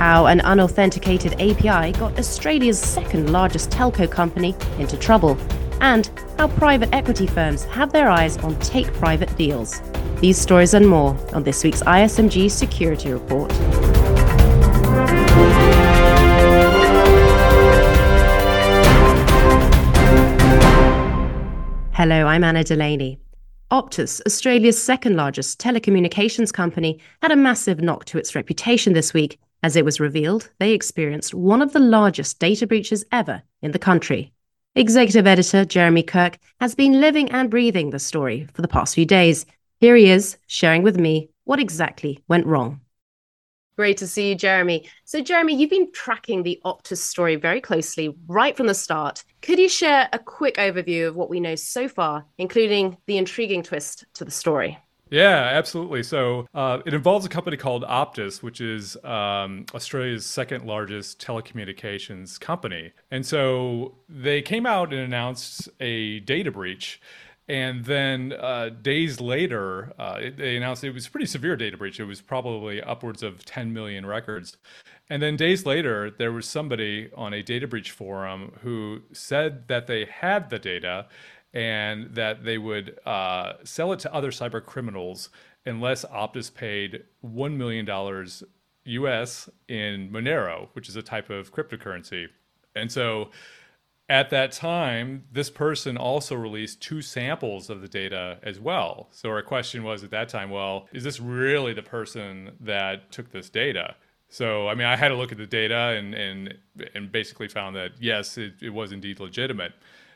how an unauthenticated API got Australia's second largest telco company into trouble, and how private equity firms have their eyes on take private deals. These stories and more on this week's ISMG Security Report. Hello, I'm Anna Delaney. Optus, Australia's second largest telecommunications company, had a massive knock to its reputation this week as it was revealed they experienced one of the largest data breaches ever in the country. Executive editor Jeremy Kirk has been living and breathing the story for the past few days here he is sharing with me what exactly went wrong. Great to see you, Jeremy. So, Jeremy, you've been tracking the Optus story very closely right from the start. Could you share a quick overview of what we know so far, including the intriguing twist to the story? Yeah, absolutely. So uh, it involves a company called Optus, which is um, Australia's second largest telecommunications company. And so they came out and announced a data breach. And then uh, days later, uh, they announced it was a pretty severe data breach. It was probably upwards of 10 million records. And then days later, there was somebody on a data breach forum who said that they had the data and that they would uh, sell it to other cyber criminals unless Optus paid $1 million US in Monero, which is a type of cryptocurrency. And so at that time, this person also released two samples of the data as well. So our question was at that time, well, is this really the person that took this data? So I mean, I had to look at the data and and and basically found that yes, it, it was indeed legitimate.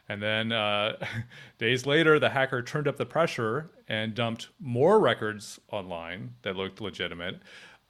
And then uh, days later, the hacker turned up the pressure and dumped more records online that looked legitimate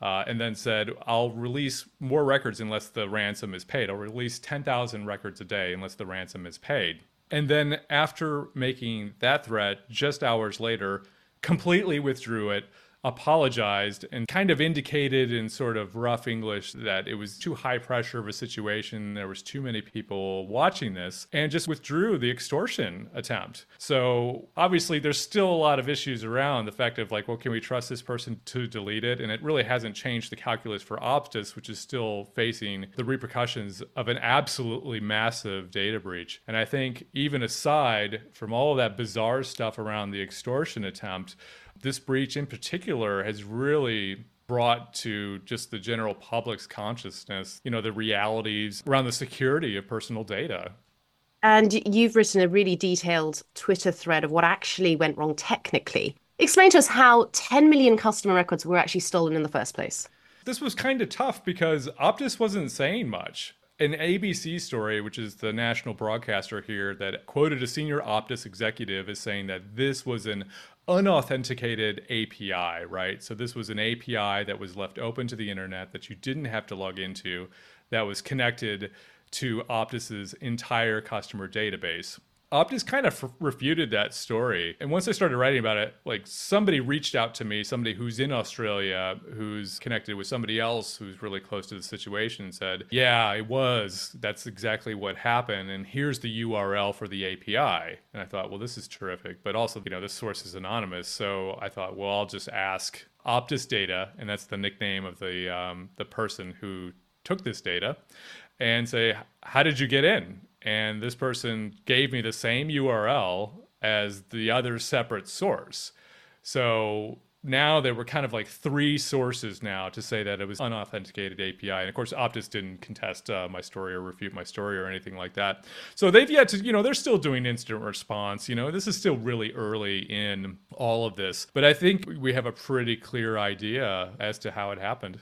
uh, and then said, I'll release more records unless the ransom is paid. I'll release 10,000 records a day unless the ransom is paid. And then after making that threat, just hours later, completely withdrew it, apologized and kind of indicated in sort of rough English that it was too high pressure of a situation. There was too many people watching this and just withdrew the extortion attempt. So obviously there's still a lot of issues around the fact of like, well, can we trust this person to delete it? And it really hasn't changed the calculus for Optus, which is still facing the repercussions of an absolutely massive data breach. And I think even aside from all of that bizarre stuff around the extortion attempt, this breach in particular has really brought to just the general public's consciousness, you know, the realities around the security of personal data. And you've written a really detailed Twitter thread of what actually went wrong technically. Explain to us how 10 million customer records were actually stolen in the first place. This was kind of tough because Optus wasn't saying much. An ABC story, which is the national broadcaster here, that quoted a senior Optus executive as saying that this was an unauthenticated API, right? So this was an API that was left open to the internet that you didn't have to log into, that was connected to Optus's entire customer database. Optus kind of f- refuted that story. And once I started writing about it, like somebody reached out to me, somebody who's in Australia, who's connected with somebody else who's really close to the situation, and said, Yeah, it was. That's exactly what happened. And here's the URL for the API. And I thought, Well, this is terrific. But also, you know, this source is anonymous. So I thought, Well, I'll just ask Optus Data, and that's the nickname of the, um, the person who took this data, and say, How did you get in? And this person gave me the same URL as the other separate source. So now there were kind of like three sources now to say that it was unauthenticated API. And of course, Optus didn't contest uh, my story or refute my story or anything like that. So they've yet to, you know, they're still doing instant response. You know, this is still really early in all of this. But I think we have a pretty clear idea as to how it happened.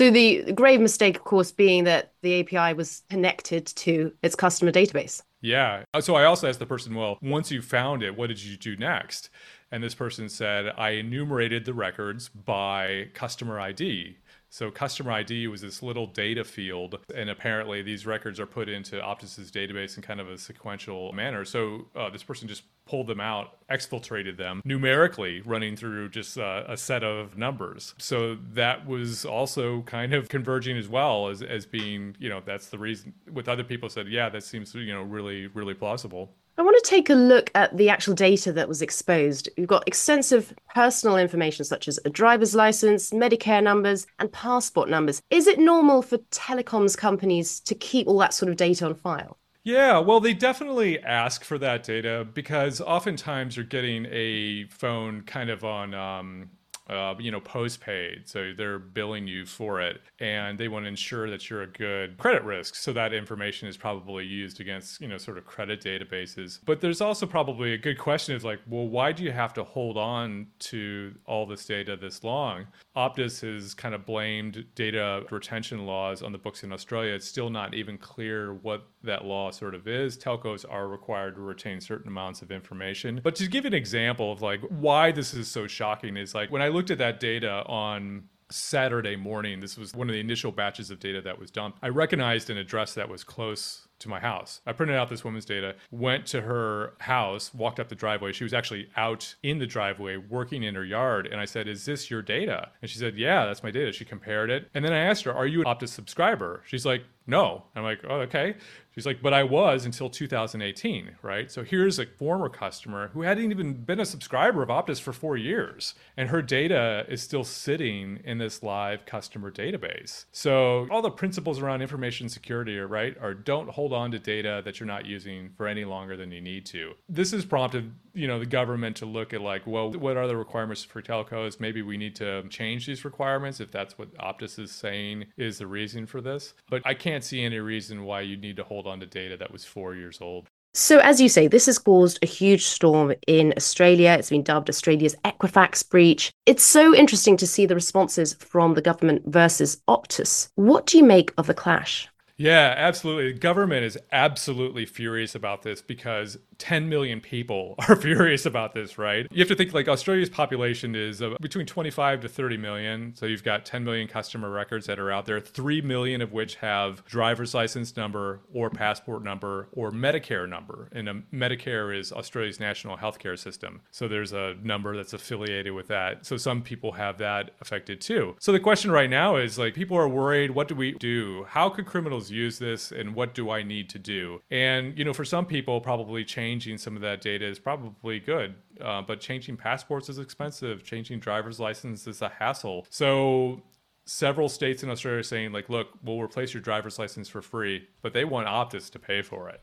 So the grave mistake, of course, being that the API was connected to its customer database. Yeah. So I also asked the person, well, once you found it, what did you do next? And this person said, I enumerated the records by customer ID. So customer ID was this little data field, and apparently these records are put into Optus's database in kind of a sequential manner. So uh, this person just pulled them out, exfiltrated them numerically, running through just uh, a set of numbers. So that was also kind of converging as well as as being, you know, that's the reason. With other people said, yeah, that seems you know really really plausible. I want to take a look at the actual data that was exposed. You've got extensive personal information such as a driver's license, Medicare numbers, and passport numbers. Is it normal for telecoms companies to keep all that sort of data on file? Yeah, well, they definitely ask for that data because oftentimes you're getting a phone kind of on um, uh, you know, postpaid. So they're billing you for it and they want to ensure that you're a good credit risk. So that information is probably used against, you know, sort of credit databases. But there's also probably a good question is like, well, why do you have to hold on to all this data this long? Optus has kind of blamed data retention laws on the books in Australia. It's still not even clear what that law sort of is. Telcos are required to retain certain amounts of information. But to give an example of like why this is so shocking is like when I looked at that data on Saturday morning, this was one of the initial batches of data that was dumped. I recognized an address that was close to my house. I printed out this woman's data, went to her house, walked up the driveway. She was actually out in the driveway working in her yard. And I said, Is this your data? And she said, Yeah, that's my data. She compared it. And then I asked her, Are you an Optus subscriber? She's like, No. I'm like, Oh, okay. She's like, but I was until 2018, right? So here's a former customer who hadn't even been a subscriber of Optus for four years, and her data is still sitting in this live customer database. So all the principles around information security are right, are don't hold on to data that you're not using for any longer than you need to. This has prompted, you know, the government to look at like, well, what are the requirements for telcos? Maybe we need to change these requirements if that's what Optus is saying is the reason for this. But I can't see any reason why you need to hold hold on to data that was four years old. So, as you say, this has caused a huge storm in Australia. It's been dubbed Australia's Equifax breach. It's so interesting to see the responses from the government versus Optus. What do you make of the clash? Yeah, absolutely. The government is absolutely furious about this because 10 million people are furious about this, right? You have to think like Australia's population is uh, between 25 to 30 million. So you've got 10 million customer records that are out there, 3 million of which have driver's license number or passport number or Medicare number. And um, Medicare is Australia's national healthcare system. So there's a number that's affiliated with that. So some people have that affected too. So the question right now is like people are worried, what do we do? How could criminals use this and what do I need to do? And, you know, for some people, probably changing some of that data is probably good. Uh, but changing passports is expensive. Changing driver's license is a hassle. So several states in Australia are saying, like, look, we'll replace your driver's license for free, but they want Optus to pay for it.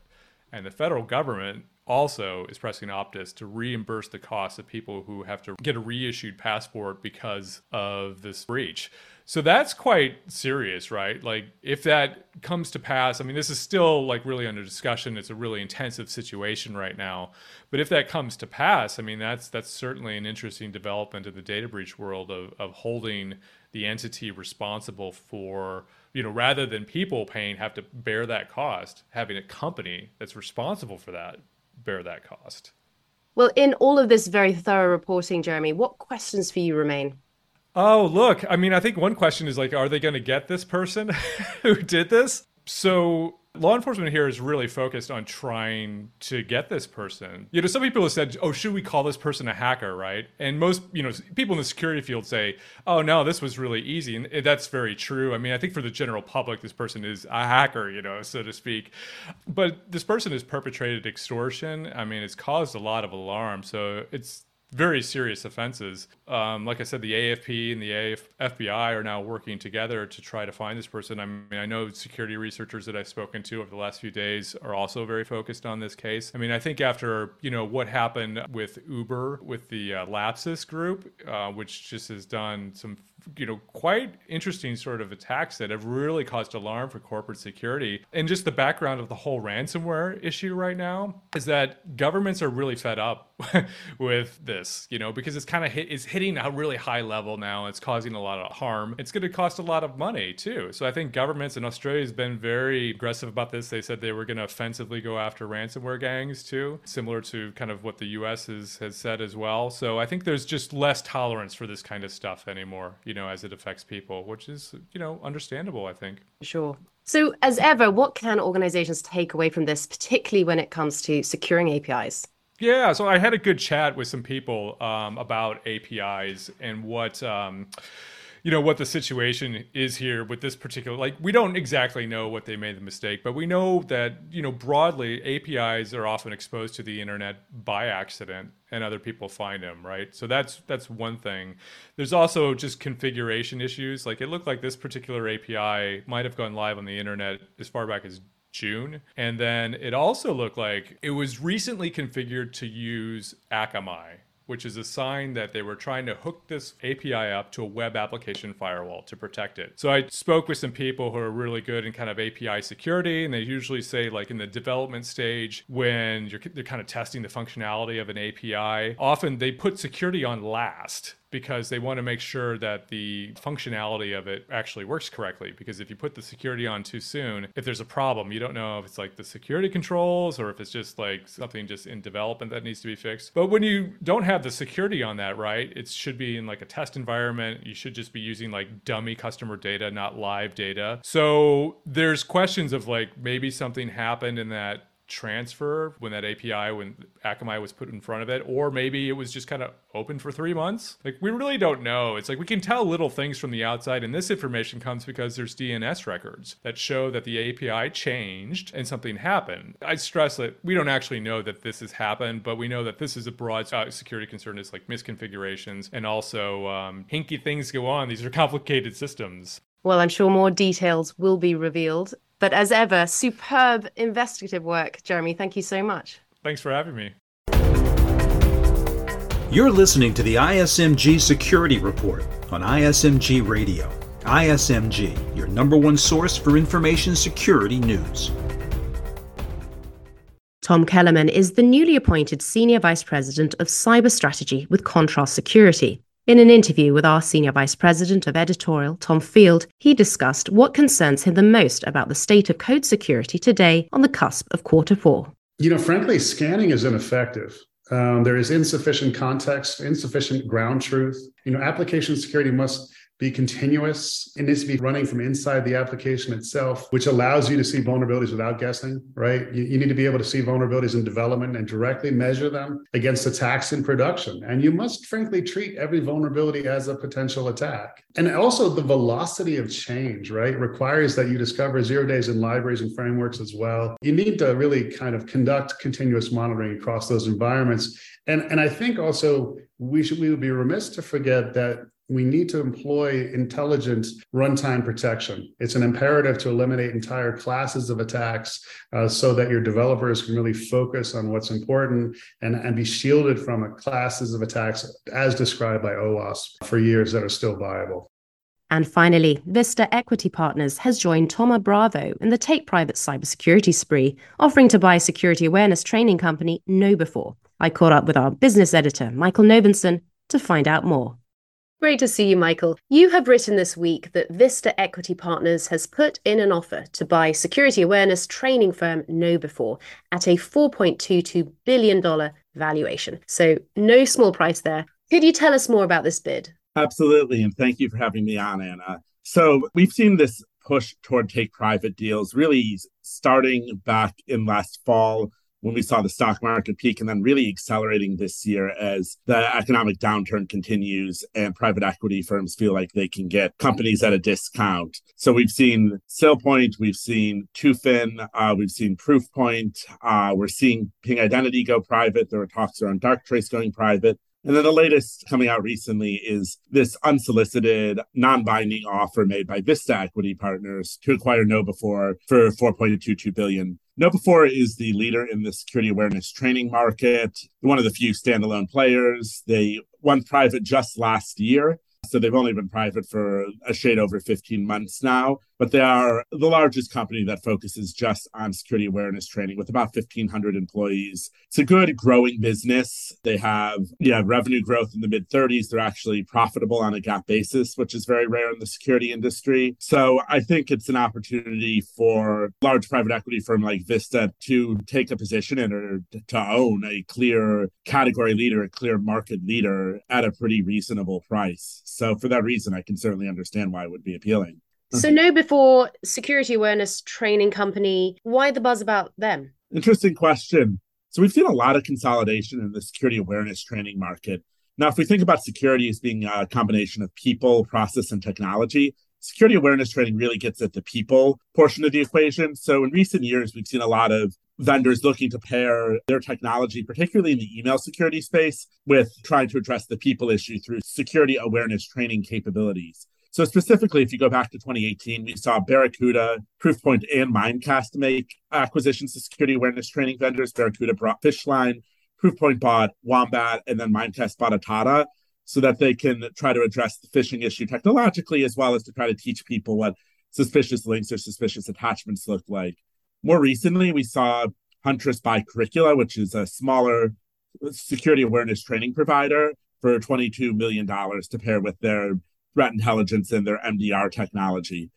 And the federal government also is pressing Optus to reimburse the costs of people who have to get a reissued passport because of this breach. So that's quite serious, right? Like if that comes to pass, I mean this is still like really under discussion. It's a really intensive situation right now. But if that comes to pass, I mean that's that's certainly an interesting development in the data breach world of of holding the entity responsible for, you know, rather than people paying have to bear that cost, having a company that's responsible for that bear that cost. Well, in all of this very thorough reporting, Jeremy, what questions for you remain? Oh, look, I mean, I think one question is like, are they going to get this person who did this? So law enforcement here is really focused on trying to get this person. You know, some people have said, "Oh, should we call this person a hacker?" Right? And most, you know, people in the security field say, "Oh, no, this was really easy," and that's very true. I mean, I think for the general public, this person is a hacker, you know, so to speak. But this person has perpetrated extortion. I mean, it's caused a lot of alarm. So it's very serious offenses. Um, like I said, the AFP and the AF- FBI are now working together to try to find this person. I mean, I know security researchers that I've spoken to over the last few days are also very focused on this case. I mean, I think after you know what happened with Uber with the uh, Lapsus group, uh, which just has done some you know quite interesting sort of attacks that have really caused alarm for corporate security. And just the background of the whole ransomware issue right now is that governments are really fed up with this you know because it's kind of hit, it's hitting a really high level now. It's causing a lot of harm. It's going to cost a lot of money too. So i think governments in australia has been very aggressive about this. They said they were going to offensively go after ransomware gangs too similar to kind of what the us has, has said as well. So i think there's just less tolerance for this kind of stuff anymore you know, as it affects people, which is, you know, understandable, I think. Sure. So, as ever, what can organizations take away from this, particularly when it comes to securing APIs? Yeah, so I had a good chat with some people um, about APIs and what. Um, you know, what the situation is here with this particular, like, we don't exactly know what they made the mistake, but we know that, you know, broadly, APIs are often exposed to the internet by accident and other people find them, right? So that's that's one thing. There's also just configuration issues. Like it looked like this particular API might have gone live on the internet as far back as June. And then it also looked like it was recently configured to use Akamai, which is a sign that they were trying to hook this API up to a web application firewall to protect it. So I spoke with some people who are really good in kind of API security, and they usually say, like in the development stage, when you're they're kind of testing the functionality of an API, often they put security on last because they want to make sure that the functionality of it actually works correctly. Because if you put the security on too soon, if there's a problem, you don't know if it's like the security controls or if it's just like something just in development that needs to be fixed. But when you don't have the security on that, right, it should be in like a test environment. You should just be using like dummy customer data, not live data. So there's questions of like maybe something happened in that transfer when that API when Akamai was put in front of it, or maybe it was just kind of open for three months. Like we really don't know. It's like we can tell little things from the outside, and this information comes because there's DNS records that show that the API changed and something happened. I stress that we don't actually know that this has happened, but we know that this is a broad uh, security concern. It's like misconfigurations and also um, hinky things go on. These are complicated systems. Well, I'm sure more details will be revealed but as ever, superb investigative work, Jeremy. Thank you so much. Thanks for having me. You're listening to the ISMG Security Report on ISMG Radio. ISMG, your number one source for information security news. Tom Kellermann is the newly appointed Senior Vice President of Cyber Strategy with Contrast Security. In an interview with our Senior Vice President of Editorial, Tom Field, he discussed what concerns him the most about the state of code security today on the cusp of quarter four. You know, frankly, scanning is ineffective. Um, there is insufficient context, insufficient ground truth. You know, application security must be continuous. It needs to be running from inside the application itself, which allows you to see vulnerabilities without guessing, right? You, you, need to be able to see vulnerabilities in development and directly measure them against attacks in production. And you must, frankly, treat every vulnerability as a potential attack. And also, the velocity of change, right, requires that you discover zero days in libraries and frameworks as well. You need to really kind of conduct continuous monitoring across those environments. And, and I think also we should we would be remiss to forget that we need to employ intelligent runtime protection. It's an imperative to eliminate entire classes of attacks uh, so that your developers can really focus on what's important and, and be shielded from classes of attacks as described by OWASP for years that are still viable. And finally, Vista Equity Partners has joined Thoma Bravo in the take private cybersecurity spree, offering to buy security awareness training company KnowBe4. I caught up with our business editor, Michael Novinson, to find out more. Great to see you, Michael. You have written this week that Vista Equity Partners has put in an offer to buy security awareness training firm KnowBe4 at a $4.22 billion valuation. So, no small price there. Could you tell us more about this bid? Absolutely. And thank you for having me on, Anna. So, we've seen this push toward take private deals really starting back in last fall when we saw the stock market peak and then really accelerating this year as the economic downturn continues and private equity firms feel like they can get companies at a discount. So we've seen SailPoint, we've seen Tufin, uh, we've seen Proofpoint, uh, we're seeing Ping Identity go private. There are talks around Darktrace going private. And then the latest coming out recently is this unsolicited, non binding offer made by Vista Equity Partners to acquire KnowBe4 for 4.22 billion. KnowBe4 is the leader in the security awareness training market, one of the few standalone players. They went private just last year. So they've only been private for a shade over 15 months now but they are the largest company that focuses just on security awareness training with about 1500 employees. It's a good growing business. They have yeah revenue growth in the mid 30s they're actually profitable on a GAAP basis which is very rare in the security industry. So i think it's an opportunity for large private equity firm like vista to take a position and or to own a clear category leader a clear market leader at a pretty reasonable price. So for that reason i can certainly understand why it would be appealing so, mm-hmm. KnowBe4 security awareness training company. Why the buzz about them? Interesting question. So, we've seen a lot of consolidation in the security awareness training market. Now, if we think about security as being a combination of people, process, and technology, security awareness training really gets at the people portion of the equation. So in recent years, we've seen a lot of vendors looking to pair their technology, particularly in the email security space, with trying to address the people issue through security awareness training capabilities. So specifically, if you go back to 2018, we saw Barracuda, Proofpoint, and Mimecast make acquisitions to security awareness training vendors. Barracuda brought PhishLine, Proofpoint bought Wombat, and then Mimecast bought Ataata so that they can try to address the phishing issue technologically as well as to try to teach people what suspicious links or suspicious attachments look like. More recently, we saw Huntress buy Curricula, which is a smaller security awareness training provider for $22 million to pair with their threat intelligence and their MDR technology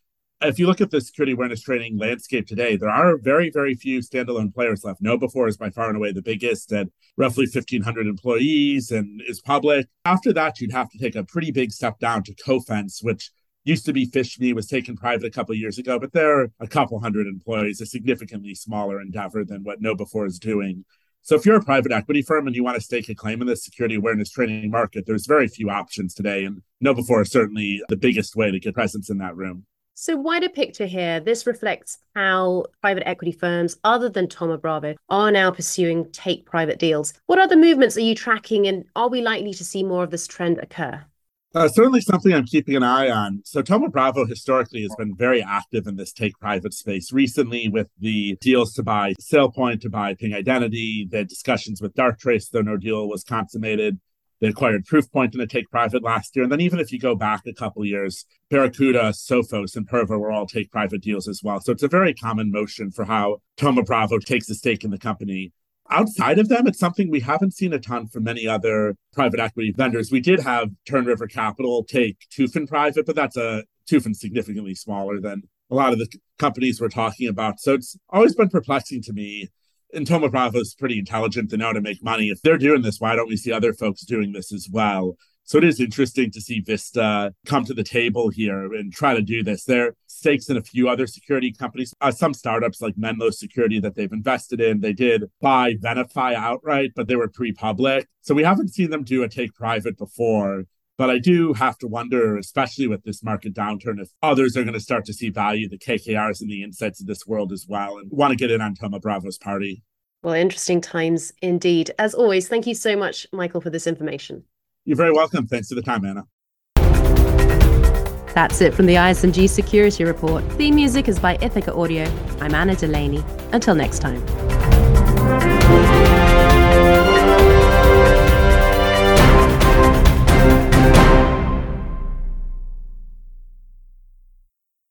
if you look at the security awareness training landscape today, there are very, very few standalone players left. KnowBe4 is by far and away the biggest at roughly 1,500 employees and is public. After that, you'd have to take a pretty big step down to Cofense, which used to be PhishMe, was taken private a couple years ago, but they're a couple hundred employees, a significantly smaller endeavor than what KnowBe4 is doing. So if you're a private equity firm and you want to stake a claim in the security awareness training market, there's very few options today. And KnowBe4 is certainly the biggest way to get presence in that room. So, wider picture here, this reflects how private equity firms, other than Thoma Bravo, are now pursuing take private deals. What other movements are you tracking, and are we likely to see more of this trend occur? Uh, certainly something I'm keeping an eye on. So, Thoma Bravo historically has been very active in this take private space. Recently, with the deals to buy SailPoint, to buy Ping Identity, the discussions with Darktrace, though no deal was consummated. They acquired Proofpoint and a take private last year. And then even if you go back a couple years, Barracuda, Sophos, and Perva were all take private deals as well. So it's a very common motion for how Thoma Bravo takes a stake in the company. Outside of them, it's something we haven't seen a ton from many other private equity vendors. We did have Turn River Capital take Tufin private, but that's a Tufin significantly smaller than a lot of the companies we're talking about. So it's always been perplexing to me and Thoma Bravo is pretty intelligent. They know how to make money. If they're doing this, why don't we see other folks doing this as well? So it is interesting to see Vista come to the table here and try to do this. There are stakes in a few other security companies, uh, some startups like Menlo Security that they've invested in. They did buy Venafi outright, but they were pre-public. So we haven't seen them do a take private before. But I do have to wonder, especially with this market downturn, if others are going to start to see value, the KKRs and the insights of this world as well, and want to get in on Thoma Bravo's party. Well, interesting times indeed. As always, thank you so much, Michael, for this information. You're very welcome. Thanks for the time, Anna. That's it from the ISMG Security Report. Theme music is by Ithaca Audio. I'm Anna Delaney. Until next time.